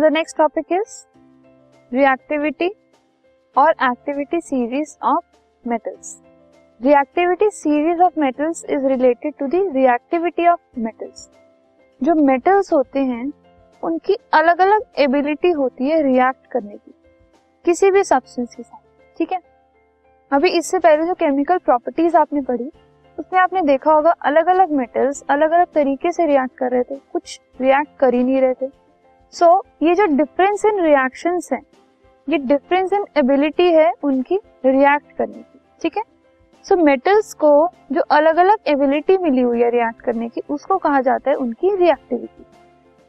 The next topic is reactivity और activity series of metals reactivity series of metals is related to the reactivity of metals जो metals होते हैं, उनकी अलग अलग एबिलिटी होती है रिएक्ट करने की। किसी भी सब्सटेंस के साथ, ठीक है? अभी इससे पहले जो केमिकल प्रॉपर्टीज़ आपने पढ़ी, उसमें आपने देखा होगा अलग अलग मेटल्स अलग अलग तरीके से रिएक्ट कर रहे थे। कुछ रिएक्ट कर ही नहीं रहे थे। सो so, ये जो डिफरेंस इन रिएक्शन है ये डिफरेंस इन एबिलिटी है उनकी रिएक्ट करने की ठीक है? सो मेटल्स को जो अलग अलग एबिलिटी मिली हुई है रिएक्ट करने की उसको कहा जाता है उनकी रिएक्टिविटी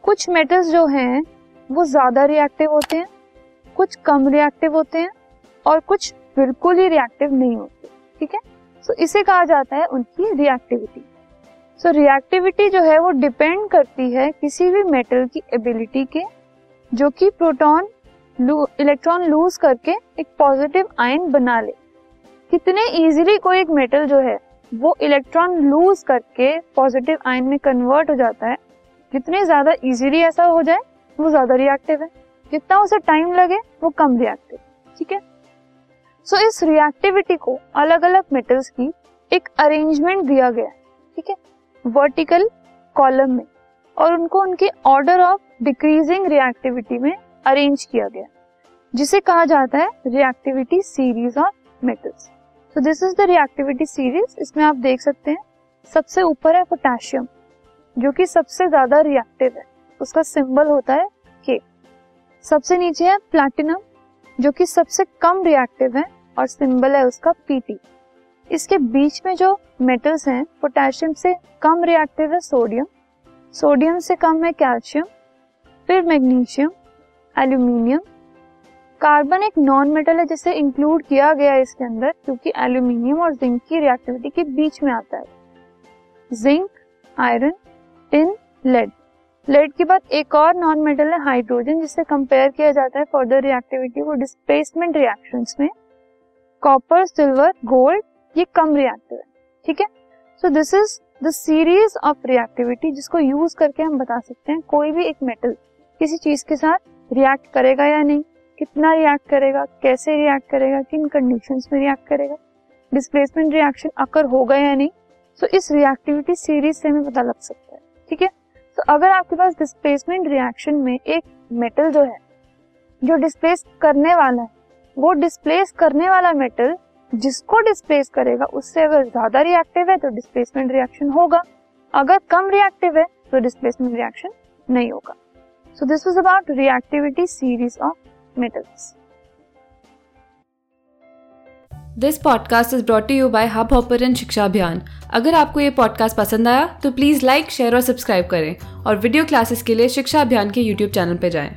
कुछ मेटल्स जो हैं वो ज़्यादा रिएक्टिव होते हैं कुछ कम रिएक्टिव होते हैं और कुछ बिल्कुल ही रिएक्टिव नहीं होते ठीक है? सो इसे कहा जाता है उनकी रिएक्टिविटी सो so, रिएक्टिविटी जो है वो डिपेंड करती है किसी भी मेटल की एबिलिटी के जो कि प्रोटॉन इलेक्ट्रॉन लूज करके एक पॉजिटिव आयन बना ले। कितने इजीली कोई एक मेटल जो है वो इलेक्ट्रॉन लूज करके पॉजिटिव आयन में कन्वर्ट हो जाता है। जितने ज़्यादा इजीली ऐसा हो जाए वो ज़्यादा रिएक्टिव है। जितना उसे टाइम लगे वो कम रिएक्टिव ठीक है? सो so, इस रिएक्टिविटी को अलग अलग मेटल्स की एक अरेंजमेंट दिया गया ठीक है? वर्टिकल कॉलम में और उनको उनके ऑर्डर ऑफ़ डिक्रीजिंग रिएक्टिविटी में अरेंज किया गया, जिसे कहा जाता है reactivity series of metals so this is the reactivity series इसमें आप देख सकते हैं, सबसे ऊपर है पोटेशियम जो कि सबसे ज़्यादा रिएक्टिव है। उसका सिंबल होता है के सबसे नीचे है प्लैटिनम जो कि सबसे कम रिएक्टिव है और सिंबल है उसका पीटी इसके बीच में जो मेटल्स हैं पोटेशियम से कम रिएक्टिव है सोडियम सोडियम से कम है कैल्शियम फिर मैग्नीशियम एल्यूमिनियम कार्बन एक नॉन मेटल है जिसे इंक्लूड किया गया है इसके अंदर, क्योंकि एल्यूमिनियम और जिंक की रिएक्टिविटी के बीच में आता है। Zinc iron tin lead lead के बाद एक और नॉन मेटल है हाइड्रोजन जिसे कंपेयर किया जाता है फर्दर रिएक्टिविटी को डिस्प्लेसमेंट रिएक्शंस में. कॉपर सिल्वर गोल्ड ये कम रिएक्टिव है, ठीक है? So this is the series of reactivity जिसको यूज़ करके हम बता सकते हैं कोई भी एक मेटल किसी चीज़ के साथ रिएक्ट करेगा या नहीं, कितना रिएक्ट करेगा, कैसे रिएक्ट करेगा, किन कंडीशन में रिएक्ट करेगा डिस्प्लेसमेंट रिएक्शन अकर होगा या नहीं सो इस रिएक्टिविटी सीरीज़ से हमें पता लग सकता है, ठीक है? तो अगर आपके पास डिस्प्लेसमेंट रिएक्शन में एक मेटल जो है, जो डिस्प्लेस करने वाला है, वो डिस्प्लेस करने वाला मेटल जिसको डिस्प्लेस करेगा, उससे अगर ज़्यादा रिएक्टिव है तो डिस्प्लेसमेंट रिएक्शन होगा। अगर कम रिएक्टिव है तो डिस्प्लेसमेंट रिएक्शन नहीं होगा। So this was about reactivity series of metals this podcast is brought you by Hubhopper शिक्षा अभियान अगर आपको ये पॉडकास्ट पसंद आया तो प्लीज़ लाइक शेयर और सब्सक्राइब करें। और वीडियो क्लासेस के लिए शिक्षा अभियान के यूट्यूब चैनल पर जाएँ।